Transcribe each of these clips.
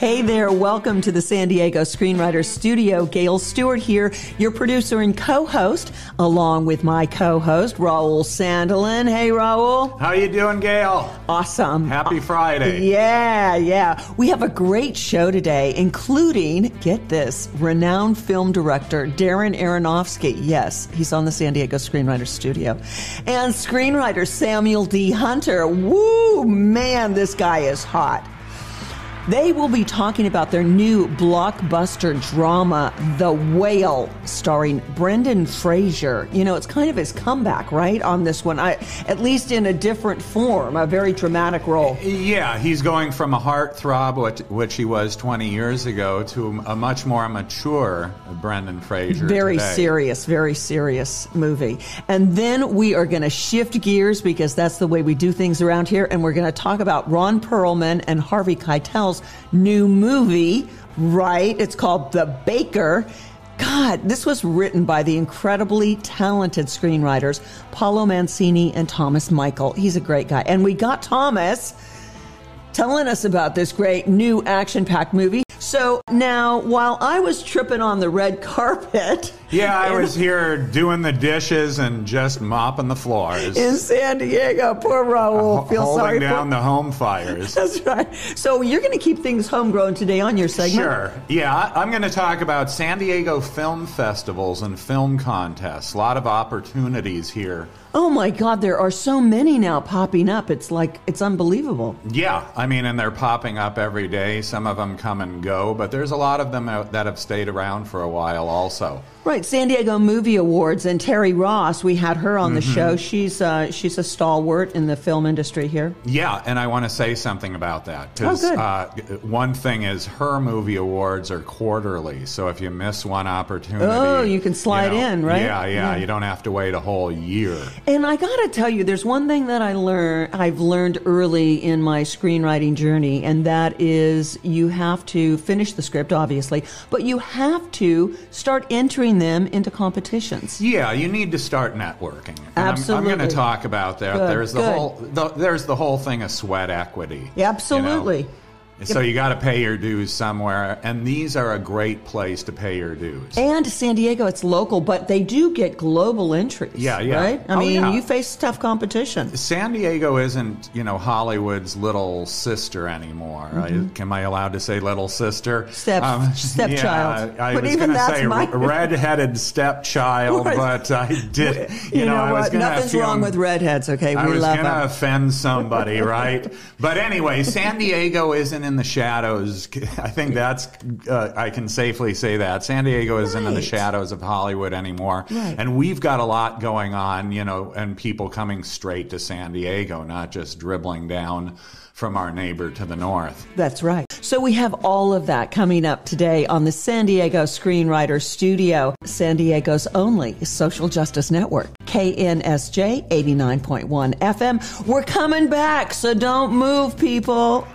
Hey there, welcome to the San Diego Screenwriters Studio. Gail Stewart here, your producer and co-host, along with my co-host, Raul Sandelin. Hey, Raul. How you doing, Gail? Awesome. Happy Friday. Yeah, yeah. We have a great show today, including, get this, renowned film director Darren Aronofsky. Yes, he's on the San Diego Screenwriters Studio. And screenwriter Samuel D. Hunter. Woo, man, this guy is hot. They will be talking about their new blockbuster drama, The Whale, starring Brendan Fraser. You know, it's kind of his comeback, right, on this one, I, at least in a different form, a very dramatic role. Yeah, he's going from a heartthrob, which, which he was 20 years ago, to a much more mature Brendan Fraser. Very today. serious, very serious movie. And then we are going to shift gears because that's the way we do things around here. And we're going to talk about Ron Perlman and Harvey Keitel's new movie, right? It's called The Baker. God, this was written by the incredibly talented screenwriters Paolo Mancini and Thomas Michael. He's a great guy. And we got Thomas telling us about this great new action packed movie. So now, while I was tripping on the red carpet, Yeah, I was here doing the dishes and just mopping the floors. in San Diego, poor Raul. Ho- Feel holding sorry down for the home fires. That's right. So you're going to keep things homegrown today on your segment. Sure. Yeah, I- I'm going to talk about San Diego film festivals and film contests. A lot of opportunities here. Oh my God, there are so many now popping up. It's like it's unbelievable. Yeah, I mean, and they're popping up every day. Some of them come and go, but there's a lot of them out- that have stayed around for a while also. Right, San Diego Movie Awards and Terry Ross. We had her on the Mm-hmm. show. She's uh, she's a stalwart in the film industry here. Yeah, and I want to say something about that. Oh, good. Uh, one thing is her movie awards are quarterly, so if you miss one opportunity, Oh, you can slide know, in, right? Yeah, yeah, Yeah. You don't have to wait a whole year. And I got to tell you, there's one thing that I learned, I've learned early in my screenwriting journey, and that is you have to finish the script, obviously, but you have to start entering them into competitions. Yeah, you need to start networking. And I'm- I'm, going to talk about that. Good, there's the good. whole the, there's the whole thing of sweat equity. you know? So you got to pay your dues somewhere, and these are a great place to pay your dues. And San Diego, it's local, but they do get global entries. Yeah, yeah. Right? I Oh, mean, yeah. you face tough competition. San Diego isn't, you know, Hollywood's little sister anymore. I, am I allowed to say little sister? Mm-hmm. Step- stepchild. Yeah, I But was even that's say my- redheaded stepchild, but I did. You, You, know, I was what? gonna Nothing's wrong with redheads, okay? I we was love going to offend somebody, right? But anyway, San Diego isn't in the shadows. I think that's, uh, I can safely say that. San Diego isn't in the shadows of Hollywood anymore. Right. And we've got a lot going on, you know, and people coming straight to San Diego, not just dribbling down from our neighbor to the north. That's right. So we have all of that coming up today on the San Diego Screenwriter Studio, San Diego's only social justice network, KNSJ 89.1 FM. We're coming back, so don't move, people.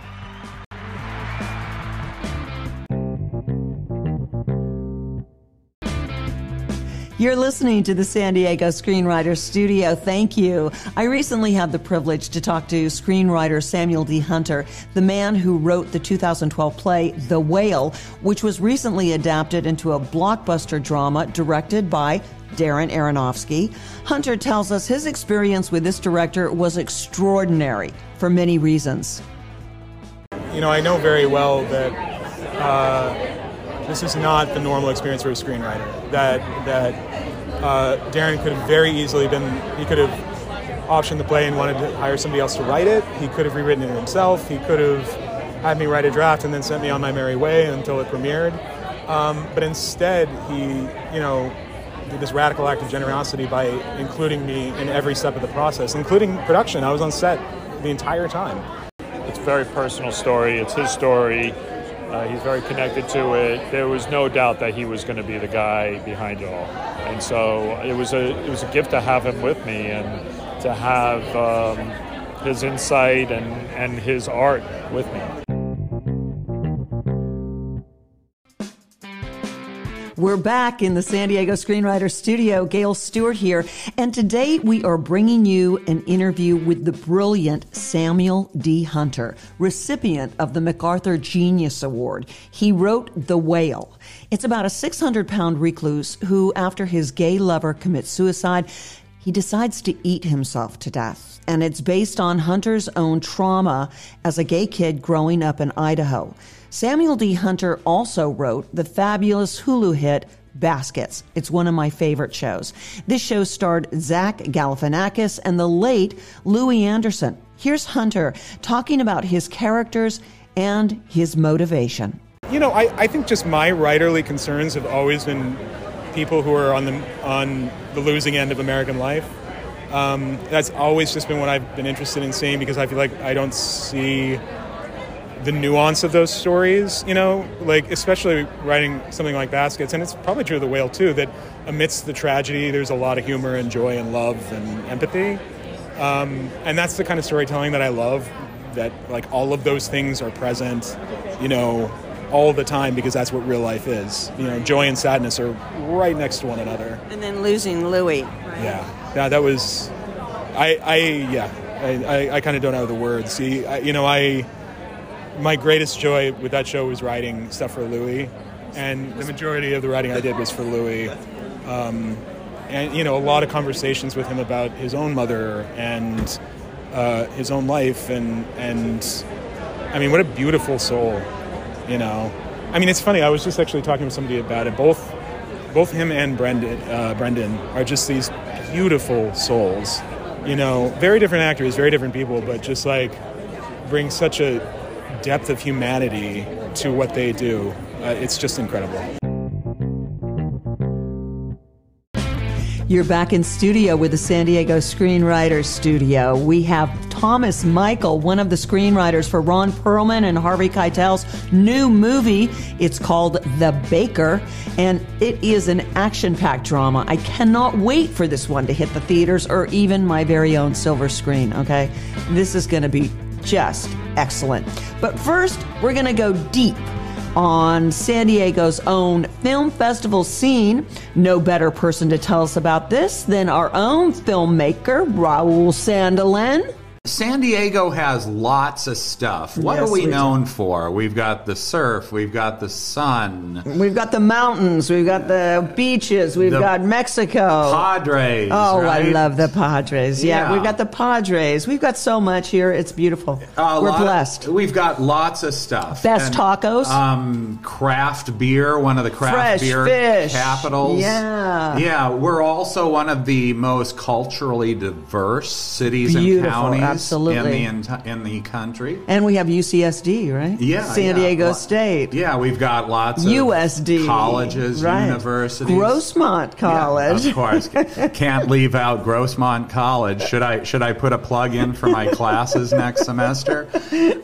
You're listening to the San Diego Screenwriter Studio. Thank you. I recently had the privilege to talk to screenwriter Samuel D. Hunter, the man who wrote the 2012 play The Whale, which was recently adapted into a blockbuster drama directed by Darren Aronofsky. Hunter tells us his experience with this director was extraordinary for many reasons. you know, I know very well that uh, this is not the normal experience for a screenwriter. That that uh, Darren could have very easily been. He could have optioned the play and wanted to hire somebody else to write it. He could have rewritten it himself. He could have had me write a draft and then sent me on my merry way until it premiered. Um, but instead, he, you know, did this radical act of generosity by including me in every step of the process, including production. I was on set the entire time. It's a very personal story. It's his story. Uh, he's very connected to it. There was no doubt that he was going to be the guy behind it all, and so it was a it was a gift to have him with me and to have um, his insight and and his art with me. We're back in the San Diego Screenwriter Studio. Gail Stewart here. And today we are bringing you an interview with the brilliant Samuel D. Hunter, recipient of the MacArthur Genius Award. He wrote The Whale. It's about a 600 pound recluse who, after his gay lover commits suicide, he decides to eat himself to death. And it's based on Hunter's own trauma as a gay kid growing up in Idaho. Samuel D. Hunter also wrote the fabulous Hulu hit Baskets. It's one of my favorite shows. This show starred Zach Galifianakis and the late Louie Anderson. Here's Hunter talking about his characters and his motivation. You know, I, I think just my writerly concerns have always been people who are on the on the losing end of American life. Um, that's always just been what I've been interested in seeing because I feel like I don't see the nuance of those stories, you know, like especially writing something like Baskets, and it's probably true of The Whale too, that amidst the tragedy, there's a lot of humor and joy and love and empathy. Um, and that's the kind of storytelling that I love, that like all of those things are present, you know, all the time because that's what real life is. You know, joy and sadness are right next to one another. And then losing Louie. Right? Yeah, yeah, that was, I, I, yeah, I, I, I kind of don't have the words. See, I, you know, I, my greatest joy with that show was writing stuff for Louie, and the majority of the writing I did was for Louie. Um, and you know, a lot of conversations with him about his own mother and uh, his own life, and and I mean, what a beautiful soul, you know. I mean, it's funny. I was just actually talking to somebody about it. Both both him and Brendan uh, Brendan are just these beautiful souls. You know, very different actors, very different people, but just like bring such a depth of humanity to what they do. Uh, it's just incredible. You're back in studio with the San Diego Screenwriters Studio. We have Thomas Michael, one of the screenwriters for Ron Perlman and Harvey Keitel's new movie. It's called The Baker, and it is an action packed drama. I cannot wait for this one to hit the theaters or even my very own silver screen, okay? This is going to be just excellent. But first, we're going to go deep on San Diego's own film festival scene. No better person to tell us about this than our own filmmaker, Raul Sandelin. San Diego has lots of stuff. What Yes, are we, we do. known for? We've got the surf, we've got the sun, We've got the mountains, we've got the beaches, we've The got Mexico. Padres. Oh, right? I love the Padres. Yeah, Yeah. we've got the Padres. We've got so much here. It's beautiful. We're blessed. We've got lots of stuff. Best tacos. Um, craft beer, one of the craft Fresh beer fish. capitals. Yeah. Yeah, we're also one of the most culturally diverse cities Beautiful, and counties absolutely. in the enti- in the country. And we have UCSD, right? Yeah, San yeah. Diego State. Yeah, we've got lots of USD. colleges, right. universities. Grossmont College. Yeah, of course. Can't leave out Grossmont College. Should I should I put a plug in for my classes next semester?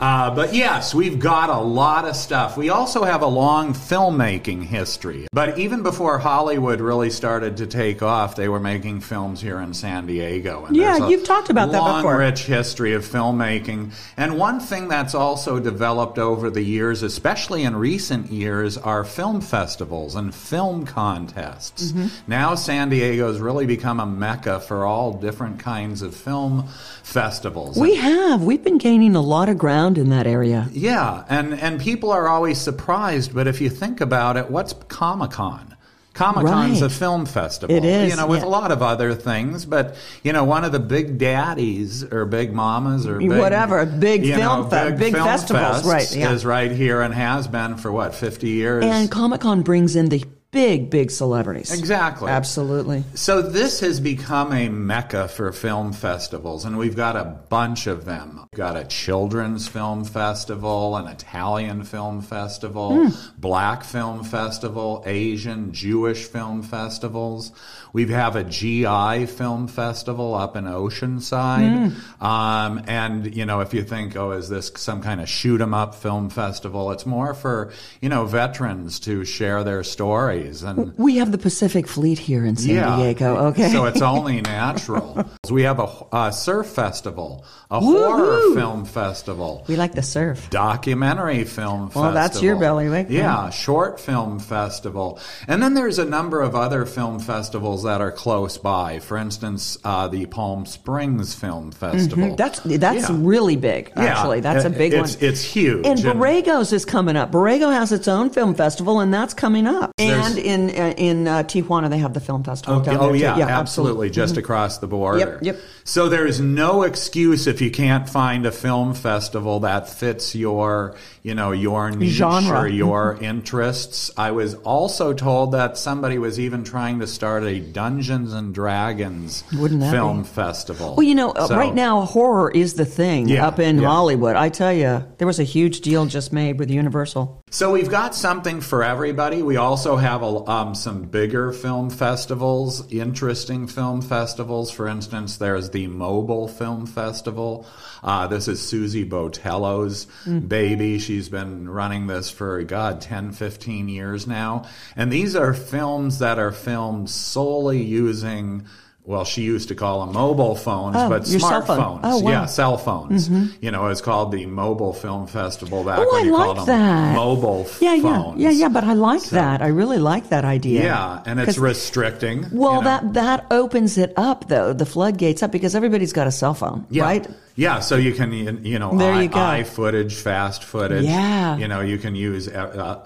Uh, but yes, we've got a lot of stuff. We also have a long filmmaking history. But even before Hollywood really started to take off, they were making films here in San Diego. And Yeah, you've talked about that before. rich history of filmmaking. And one thing that's also developed over the years, especially in recent years, are film festivals and film contests. Mm-hmm. Now San Diego's really become a mecca for all different kinds of film festivals. we have. We've been gaining a lot of ground in that area. Yeah, and and people are always surprised, but if you think about it, what's Comic Con? Comic Con's Right. a film festival. It is, you know, with yeah. a lot of other things, but you know, one of the big daddies or big mamas or big, Whatever, big film know, fe- big film festivals, right, yeah. Is right here and has been for what fifty years. And Comic Con brings in the big, big celebrities. Exactly. Absolutely. So this has become a mecca for film festivals, and we've got a bunch of them. We've got a children's film festival, an Italian film festival, black film festival, Asian, Jewish film festivals. We have a GI film festival up in Oceanside. Um, and, you know, if you think, oh, is this some kind of shoot 'em up film festival? It's more for, you know, veterans to share their stories and We have the Pacific Fleet here in San Diego. Okay. So it's only natural. we have a, a surf festival, a horror film festival, we like the surf. documentary film festival. Well, that's your bailiwick, Yeah, short film festival. And then there's a number of other film festivals that are close by. For instance, uh, the Palm Springs Film Festival. Mm-hmm. That's that's Yeah. really big. Yeah, Actually, that's a big it's, one. It's huge. And Borrego's is coming up. Borrego has its own film festival, and that's coming up. There's- And in uh, in uh, Tijuana, they have the film festival. Okay. Oh, there, too. yeah, absolutely. Just across the border. Yep, yep. So there's no excuse if you can't find a film festival that fits your, you know, your niche Genre. or your interests. I was also told that somebody was even trying to start a Dungeons and Dragons film be- festival. Well, you know, uh, So- right now horror is the thing Yeah, up in yeah. Hollywood. I tell you, there was a huge deal just made with Universal. So we've got something for everybody. We also have a, um, some bigger film festivals, interesting film festivals. For instance, there's the Mobile Film Festival. Uh, this is Susy Botello's baby. She's been running this for, God, 10, 15 years now. And these are films that are filmed solely using well, she used to call them mobile phones, Oh, but your cell phone. smartphones. Oh, wow. Mm-hmm. Yeah, cell phones. You know, it's called the Mobile Film Festival back Oh, when I you like called them that. mobile Yeah, phones. yeah, yeah, yeah. But I like So- that. I really like that idea. Yeah, and it's restricting. Well, you know. that that opens it up though, the floodgates up because everybody's got a cell phone, yeah. right? Yeah, so you can you know There eye, you go. eye footage, fast footage. Yeah. you know you can use uh,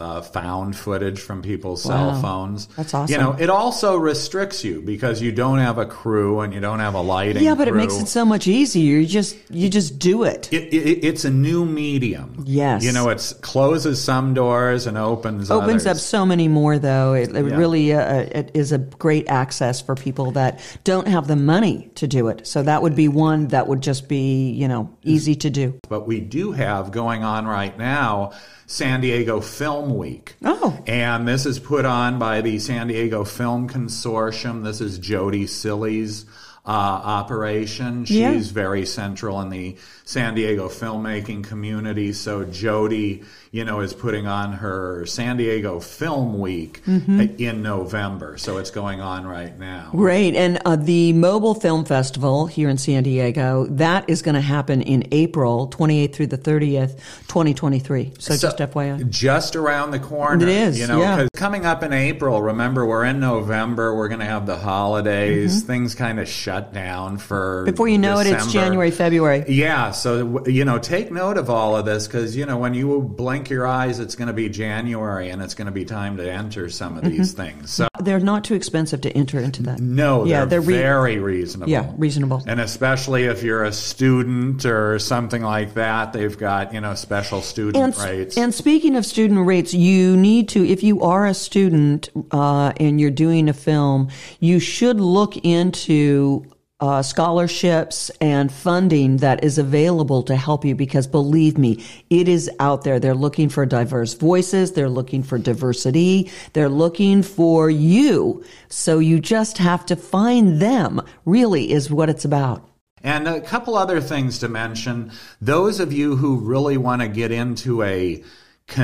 uh, uh, found footage from people's Wow. cell phones. That's awesome. You know, it also restricts you because you don't have a crew and you don't have a lighting. Yeah, but it makes it so much easier. You just you just do it. It, it, it's a new medium. Yes. You know, it closes some doors and opens Opens up so many more though. It, it Yeah. really uh, it is a great access for people that don't have the money to do it. So that would be one that would just be you know easy to do. But we do have going on right now San Diego Film Week. Oh. And this is put on by the San Diego Film Consortium. This is Jodi Cilley's uh, operation. She's Yeah. very central in the San Diego filmmaking community. So Jodi, you know, is putting on her San Diego Film Week Mm-hmm. in November. So it's going on right now. Great. And uh, the Mobile Film Festival here in San Diego, that is going to happen in April 28th through the 30th, 2023. So, So, just FYI. Just around the corner. It is, You know, yeah. coming up in April, remember, we're in November, we're going to have the holidays. Things kind of shut down for. Before you know it, it's January, February. Yeah, so you know, take note of all of this because you know when you blink your eyes, it's going to be January, and it's going to be time to enter some of these Mm-hmm. things. So They're not too expensive to enter into that. no, they're, Yeah, they're re- very reasonable. Yeah, reasonable. And especially if you're a student or something like that, they've got you know special student And, rates. and speaking of student rates, you need to, if you are a student uh, and you're doing a film, you should look into uh, scholarships and funding that is available to help you because believe me, it is out there. They're looking for diverse voices. They're looking for diversity. They're looking for you. So you just have to find them, really, is what it's about. And a couple other things to mention. Those of you who really want to get into a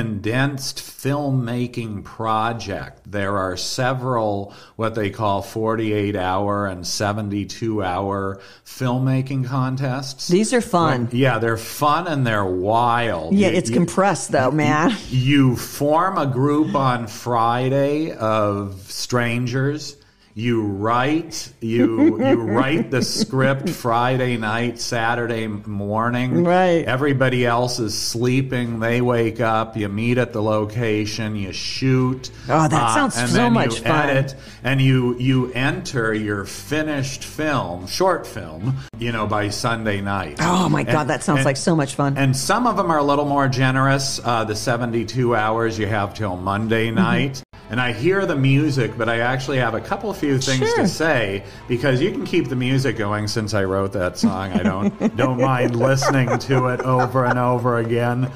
condensed filmmaking project, there are several what they call 48 hour and 72 hour filmmaking contests. These are fun. yeah, they're fun and they're wild. Yeah, You- it's you- compressed though, man. you form a group on Friday of strangers. You write you you write the script Friday night, Saturday morning. Right. Everybody else is sleeping. They wake up. You meet at the location. You shoot. Oh, that uh, sounds so much fun. Edit, and you you enter your finished film, short film. You know by Sunday night. Oh my God, And- that sounds and- like so much fun. and some of them are a little more generous. Uh, the 72 hours you have till Monday night. And I hear the music, but I actually have a couple few things Sure. to say because you can keep the music going since I wrote that song. I don't don't mind listening to it over and over again.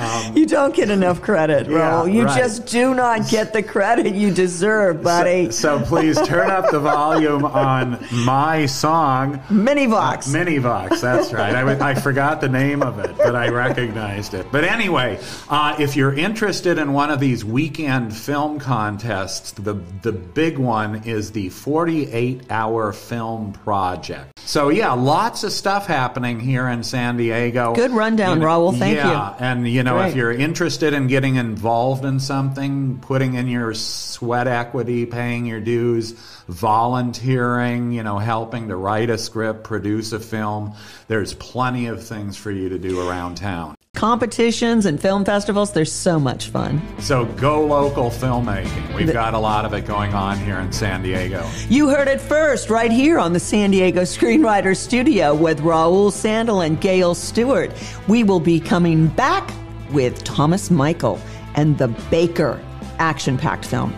Um, you don't get enough credit, Yeah, Raul. You right. just do not get the credit you deserve, buddy. So, so please turn up the volume on my song, Mini Vox. Minivox. That's right. I, w- I forgot the name of it, but I recognized it. But anyway, uh, if you're interested in one of these weekend film contests, the the big one is the 48 Hour Film Project. So yeah, lots of stuff happening here in San Diego. Good rundown, You know- Raul. Thank you. yeah, and you know, Great. if you're interested in getting involved in something, putting in your sweat equity, paying your dues, volunteering, you know, helping to write a script, produce a film, there's plenty of things for you to do around town. Competitions and film festivals, they're so much fun. So go local filmmaking. We've got a lot of it going on here in San Diego. You heard it first right here on the San Diego Screenwriters Studio with Raul Sandel and Gail Stewart. We will be coming back with Thomas Michael and The Baker action packed film.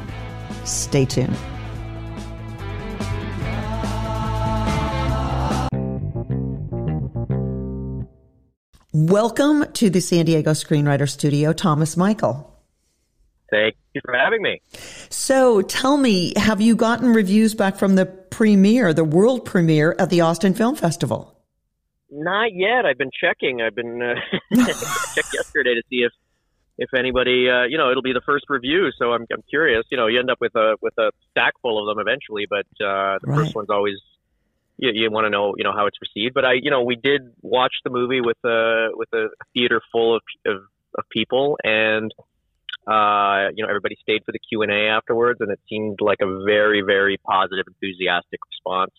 Stay tuned. Welcome to the San Diego Screenwriter Studio, Thomas Michael. Thank you for having me. So tell me, have you gotten reviews back from the premiere, the world premiere at the Austin Film Festival? Not yet. I've been checking. I've been uh, checked yesterday to see if if anybody, uh, you know, it'll be the first review. So I'm I'm curious. You know, you end up with a with a stack full of them eventually, but uh, the Right. first one's always you, you want to know you know how it's received. But I, you know, we did watch the movie with a with a theater full of of, of people and. Uh, you know, everybody stayed for the Q and A afterwards, and it seemed like a very, very positive, enthusiastic response.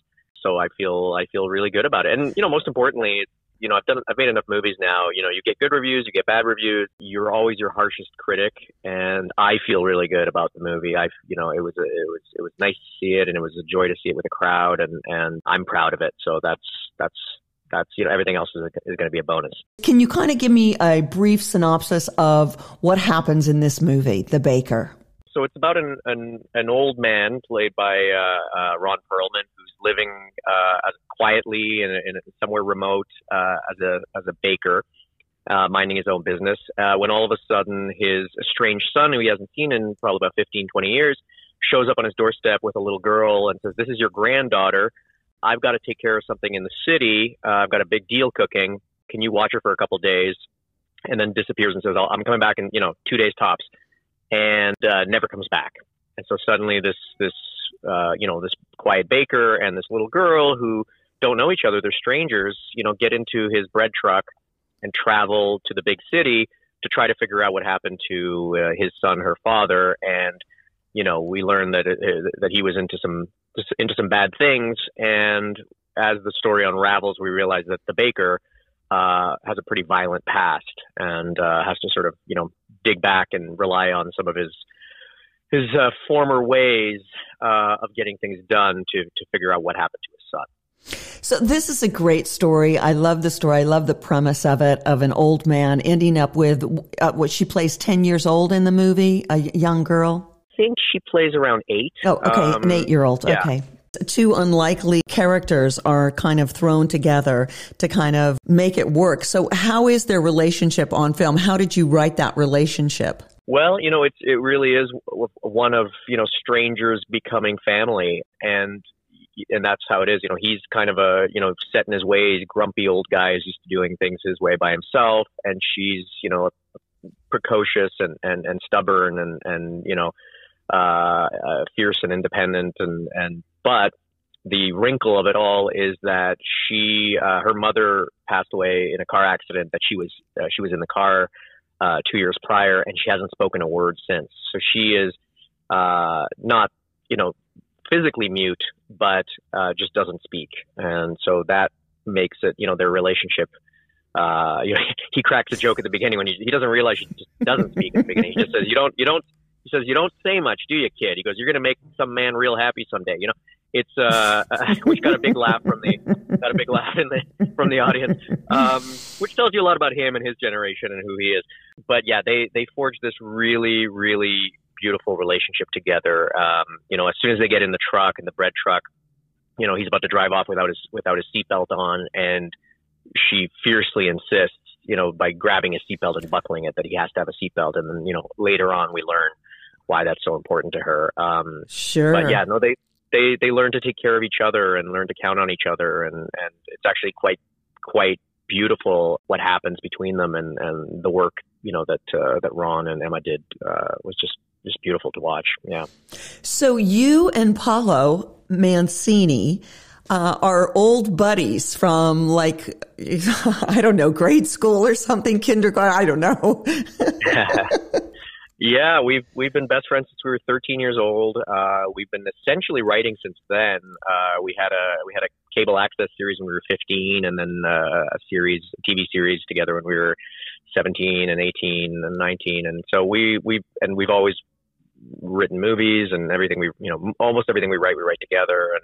So I feel I feel really good about it. And you know, most importantly, you know, I've done I've made enough movies now. You know, you get good reviews, you get bad reviews. You're always your harshest critic, and I feel really good about the movie. I, you know, it was a, it was it was nice to see it, and it was a joy to see it with a crowd, and and I'm proud of it. So that's that's that's you know everything else is, is going to be a bonus. Can you kind of give me a brief synopsis of what happens in this movie, The Baker? So it's about an an, an old man played by uh, uh, Ron Perlman who's living uh, as- quietly in, in somewhere remote uh, as a as a baker, uh, minding his own business. Uh, when all of a sudden his estranged son, who he hasn't seen in probably about 15, 20 years, shows up on his doorstep with a little girl and says, "This is your granddaughter. I've got to take care of something in the city. Uh, I've got a big deal cooking. Can you watch her for a couple days?" And then disappears and says, "I'll- "I'm coming back in you know two days tops." and uh, never comes back. And so suddenly, this this uh, you know this quiet baker and this little girl who don't know each other, they're strangers, you know, get into his bread truck and travel to the big city to try to figure out what happened to uh, his son, her father, and you know, we learn that it, uh, that he was into some into some bad things, and as the story unravels, we realize that the baker uh, has a pretty violent past and uh, has to sort of you know dig back and rely on some of his his uh, former ways uh, of getting things done to to figure out what happened to his son. So this is a great story. I love the story. I love the premise of it, of an old man ending up with uh, what she plays 10 years old in the movie, a young girl. I think she plays around eight. Oh, okay. Um, an eight year old. yeah. Okay. Two unlikely characters are kind of thrown together to kind of make it work. So how is their relationship on film? How did you write that relationship? Well, you know, it's it really is one of you know strangers becoming family, and and that's how it is. You know, he's kind of a you know set in his ways, grumpy old guy is used to doing things his way by himself, and she's you know precocious and and, and stubborn and and you know uh, uh, fierce and independent, and and but the wrinkle of it all is that she uh, her mother passed away in a car accident that she was uh, she was in the car uh, two years prior, and she hasn't spoken a word since. So she is uh, not, you know, physically mute, but uh, just doesn't speak, and so that makes it, you know, their relationship. Uh, you know, he cracks a joke at the beginning when he, he doesn't realize she just doesn't speak at the beginning. He just says, "You don't, you don't." He says, "You don't say much, do you, kid?" He goes, "You're going to make some man real happy someday." You know, it's uh, which got a big laugh from the got a big laugh in the from the audience, um, which tells you a lot about him and his generation and who he is. But yeah, they they forged this really really beautiful relationship together. Um, you know, as soon as they get in the truck in the bread truck, you know, he's about to drive off without his without his seatbelt on, and she fiercely insists you know, by grabbing his seatbelt and buckling it, that he has to have a seatbelt. And then, you know, later on we learn why that's so important to her. Um, Sure. but yeah, no, they, they, they learn to take care of each other and learn to count on each other. And, and it's actually quite, quite beautiful what happens between them and, and the work, you know, that, uh, that Ron and Emma did, uh, was just, just beautiful to watch. Yeah. So you and Paolo Mancini uh, are old buddies from like I don't know grade school or something, kindergarten. I don't know. yeah, we've we've been best friends since we were 13 years old. Uh, we've been essentially writing since then. Uh, we had a we had a cable access series when we were 15, and then uh, a series, a TV series together when we were 17 and 18 and 19. And so we we and we've always written movies and everything. We you know almost everything we write we write together and.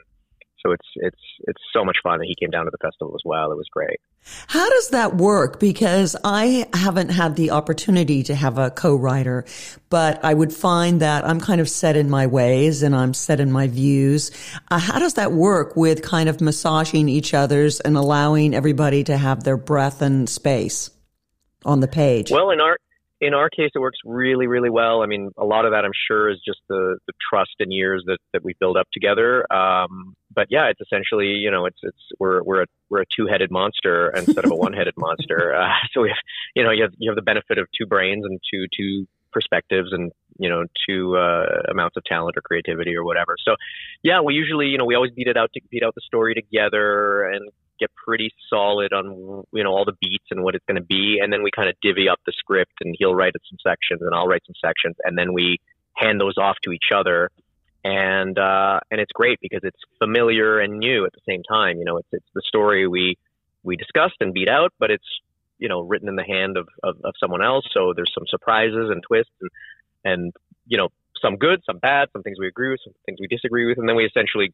So it's it's it's so much fun that he came down to the festival as well. It was great. How does that work? Because I haven't had the opportunity to have a co-writer, but I would find that I'm kind of set in my ways and I'm set in my views. Uh, how does that work with kind of massaging each other's and allowing everybody to have their breath and space on the page? Well, in our in our case, it works really, really well. I mean, a lot of that I'm sure is just the, the trust and years that, that we build up together. Um, but yeah, it's essentially, you know, it's, it's, we're, we're a, we're a two-headed monster instead of a one-headed monster. Uh, so we have, you know, you have, you have the benefit of two brains and two, two perspectives and, you know, two, uh, amounts of talent or creativity or whatever. So yeah, we usually, you know, we always beat it out to beat out the story together and get pretty solid on you know all the beats and what it's going to be, and then we kind of divvy up the script, and he'll write some sections, and I'll write some sections, and then we hand those off to each other, and uh, and it's great because it's familiar and new at the same time. You know, it's it's the story we we discussed and beat out, but it's you know written in the hand of of, of someone else, so there's some surprises and twists, and and you know some good, some bad, some things we agree with, some things we disagree with, and then we essentially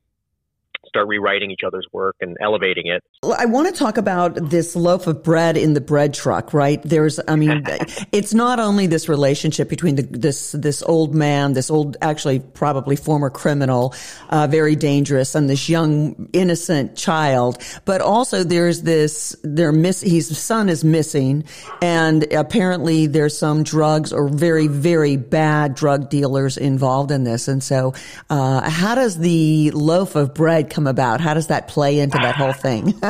start rewriting each other's work and elevating it. I want to talk about this loaf of bread in the bread truck, right? There's, I mean, it's not only this relationship between the, this, this old man, this old, actually probably former criminal, uh, very dangerous and this young innocent child, but also there's this, their miss, his son is missing and apparently there's some drugs or very, very bad drug dealers involved in this. And so, uh, how does the loaf of bread come about? How does that play into that whole thing?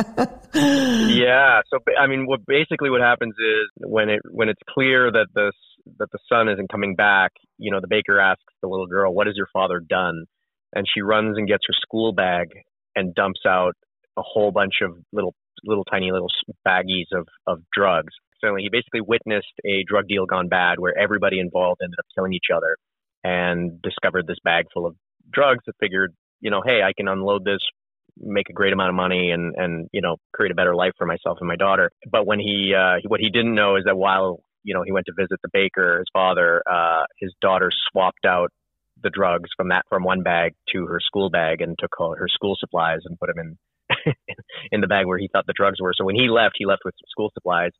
yeah. So I mean, what basically what happens is when it when it's clear that the that the son isn't coming back, you know, the baker asks the little girl, "What has your father done?" And she runs and gets her school bag and dumps out a whole bunch of little little tiny little baggies of of drugs. So he basically witnessed a drug deal gone bad where everybody involved ended up killing each other and discovered this bag full of drugs that figured you know, hey, I can unload this, make a great amount of money, and and you know, create a better life for myself and my daughter. But when he, uh, what he didn't know is that while you know he went to visit the baker, his father, uh, his daughter swapped out the drugs from that from one bag to her school bag and took her school supplies and put them in in the bag where he thought the drugs were. So when he left, he left with some school supplies.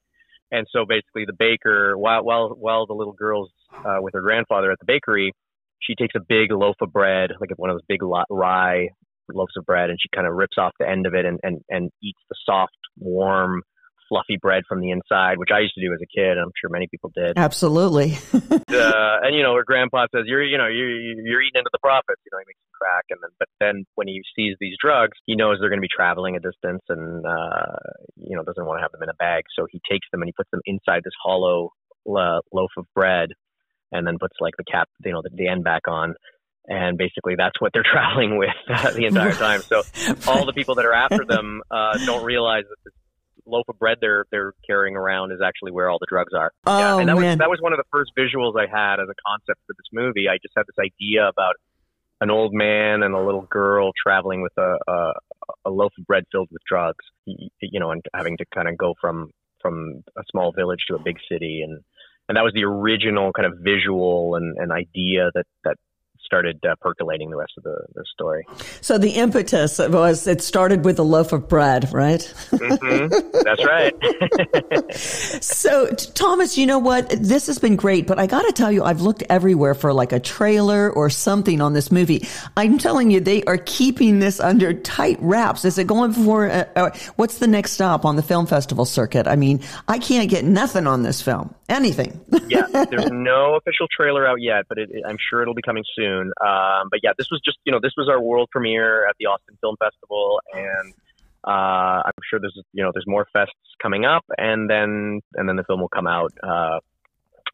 And so basically, the baker, while while while the little girl's uh, with her grandfather at the bakery, she takes a big loaf of bread, like one of those big rye loaves of bread, and she kind of rips off the end of it and, and, and eats the soft, warm, fluffy bread from the inside, which I used to do as a kid. I'm sure many people did. Absolutely. uh, and you know, her grandpa says, "You're, you know, you're you're eating into the profits." You know, he makes some crack, and then, but then when he sees these drugs, he knows they're going to be traveling a distance, and uh, you know, doesn't want to have them in a bag, so he takes them and he puts them inside this hollow uh, loaf of bread and then puts like the cap, you know, the, the end back on. And basically, that's what they're traveling with uh, the entire time. So all the people that are after them uh, don't realize that this loaf of bread they're they're carrying around is actually where all the drugs are. Oh, yeah, and that man. was that was one of the first visuals I had as a concept for this movie. I just had this idea about an old man and a little girl traveling with a, a a loaf of bread filled with drugs. You know, and having to kind of go from from a small village to a big city and and that was the original kind of visual and, and idea that that started uh, percolating the rest of the, the story. So the impetus was it started with a loaf of bread, right? Mm-hmm. That's right. so Thomas, you know what? This has been great, but I got to tell you, I've looked everywhere for like a trailer or something on this movie. I'm telling you, they are keeping this under tight wraps. Is it going for? Uh, uh, what's the next stop on the film festival circuit? I mean, I can't get nothing on this film. Anything. yeah, there's no official trailer out yet, but it, I'm sure it'll be coming soon. Um, but yeah, this was just you know this was our world premiere at the Austin Film Festival, and uh, I'm sure there's you know there's more fests coming up, and then and then the film will come out. Uh,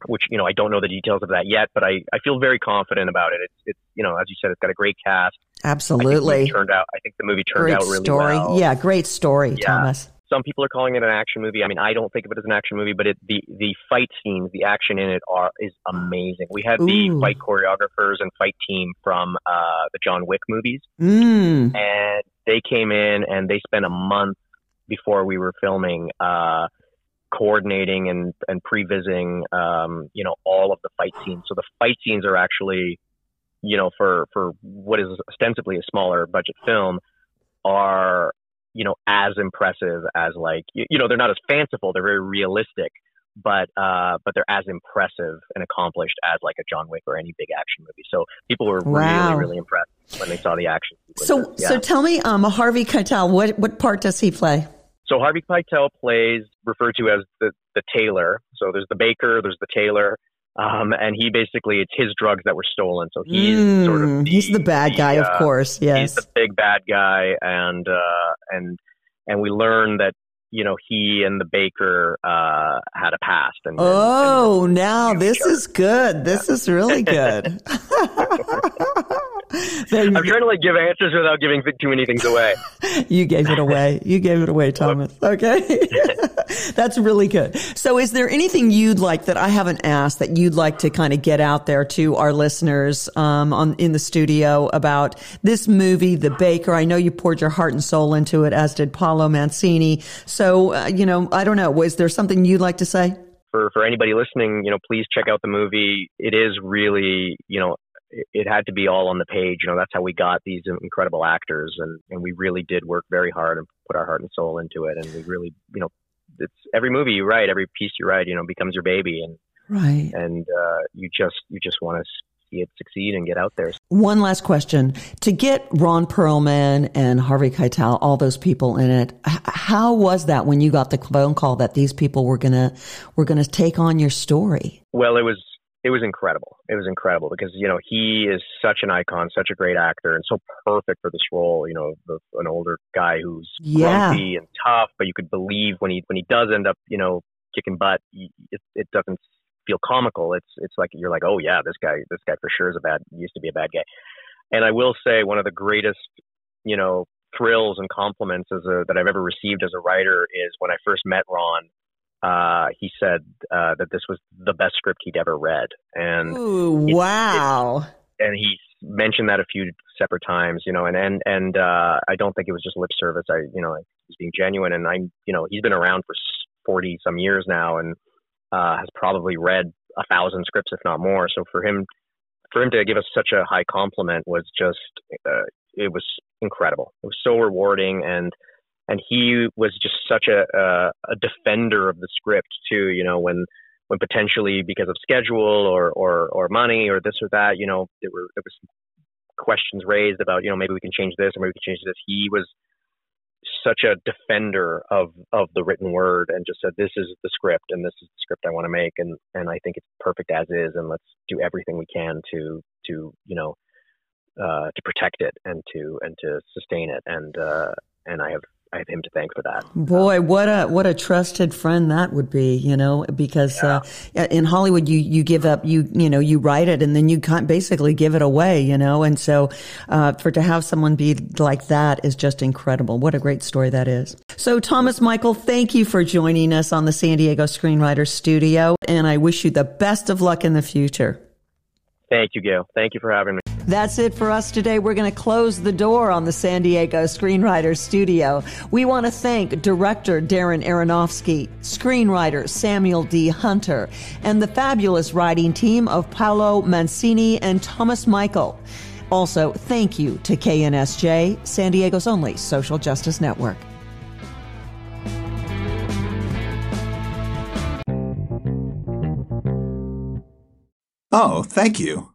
which you know I don't know the details of that yet, but I, I feel very confident about it. It's it's you know as you said, it's got a great cast. Absolutely, turned out. I think the movie turned great out really story. well. Yeah, great story, Yeah. Thomas. Some people are calling it an action movie. I mean, I don't think of it as an action movie, but it, the the fight scenes, the action in it are is amazing. We had the fight choreographers and fight team from uh, the John Wick movies, Mm. and they came in and they spent a month before we were filming uh, coordinating and and pre-visiting, um, you know, all of the fight scenes. So the fight scenes are actually, you know, for for what is ostensibly a smaller budget film, are you know as impressive as like you, you know they're not as fanciful. They're very realistic. But uh, but they're as impressive and accomplished as like a John Wick or any big action movie. So people were Wow. really really impressed when they saw the action. So, sequences. so tell me, um, Harvey Keitel, what what part does he play? So Harvey Keitel plays referred to as the the tailor. So there's the baker, there's the tailor, um, and he basically it's his drugs that were stolen. So he's sort of Mm, he's the bad guy, uh, of course. Yes, he's the big bad guy, and uh, and and we learn that you know he and the baker uh, had a past. And, and- Oh, now this is good. This is really good. I'm trying to like give answers without giving too many things away. You gave it away. You gave it away, Thomas. Okay. That's really good. So is there anything you'd like that I haven't asked that you'd like to kind of get out there to our listeners, um, on, in the studio about this movie, The Baker? I know you poured your heart and soul into it, as did Paolo Mancini. So, uh, you know, I don't know. Was there something you'd like to say? for for anybody listening, you know, please check out the movie. It is really, you know, it, had to be all on the page. You know, that's how we got these incredible actors, and and we really did work very hard and put our heart and soul into it. And we really, you know, it's every movie you write, every piece you write, you know, becomes your baby, and Right. and uh, you just you just want to see it succeed and get out there. One last question. To get Ron Perlman and Harvey Keitel, all those people in it, how was that when you got the phone call that these people were gonna were gonna take on your story? Well, it was it was incredible. It was incredible because you know he is such an icon, such a great actor, and so perfect for this role. You know, the, an older guy who's Yeah. grumpy and tough, but you could believe when he when he does end up, you know, kicking butt. It, it doesn't feel comical. It's it's like you're like, oh yeah, this guy this guy for sure is a bad used to be a bad guy. And I will say one of the greatest, you know, thrills and compliments as a, that I've ever received as a writer is when I first met Ron uh, he said uh, that this was the best script he'd ever read, and Ooh, it- wow. and he mentioned that a few separate times, you know, and and and uh, I don't think it was just lip service. I, you know, he's being genuine, and I'm, you know, he's been around for forty some years now, and uh, has probably read a thousand scripts, if not more. So for him, for him to give us such a high compliment was just, uh, it was incredible. It was so rewarding, and and he was just such a, a a defender of the script too. You know, when when potentially because of schedule or or or money or this or that, you know, there were there was questions raised about you know maybe we can change this or maybe we can change this. He was such a defender of of the written word and just said this is the script and this is the script I want to make and and I think it's perfect as is and let's do everything we can to to you know uh, to protect it and to and to sustain it and uh, and I have I have him to thank for that. Boy, what a what a trusted friend that would be, you know, because uh, in Hollywood you you give up you you know you write it and then you can't basically give it away, you know, and so uh, for to have someone be like that is just incredible. What a great story that is. So Thomas Michael, thank you for joining us on the San Diego Screenwriters Studio, and I wish you the best of luck in the future. Thank you, Gail. Thank you for having me. That's it for us today. We're going to close the door on the San Diego Screenwriters Studio. We want to thank director Darren Aronofsky, screenwriter Samuel D. Hunter, and the fabulous writing team of Paolo Mancini and Thomas Michael. Also, thank you to KNSJ, San Diego's only social justice network. Oh, thank you.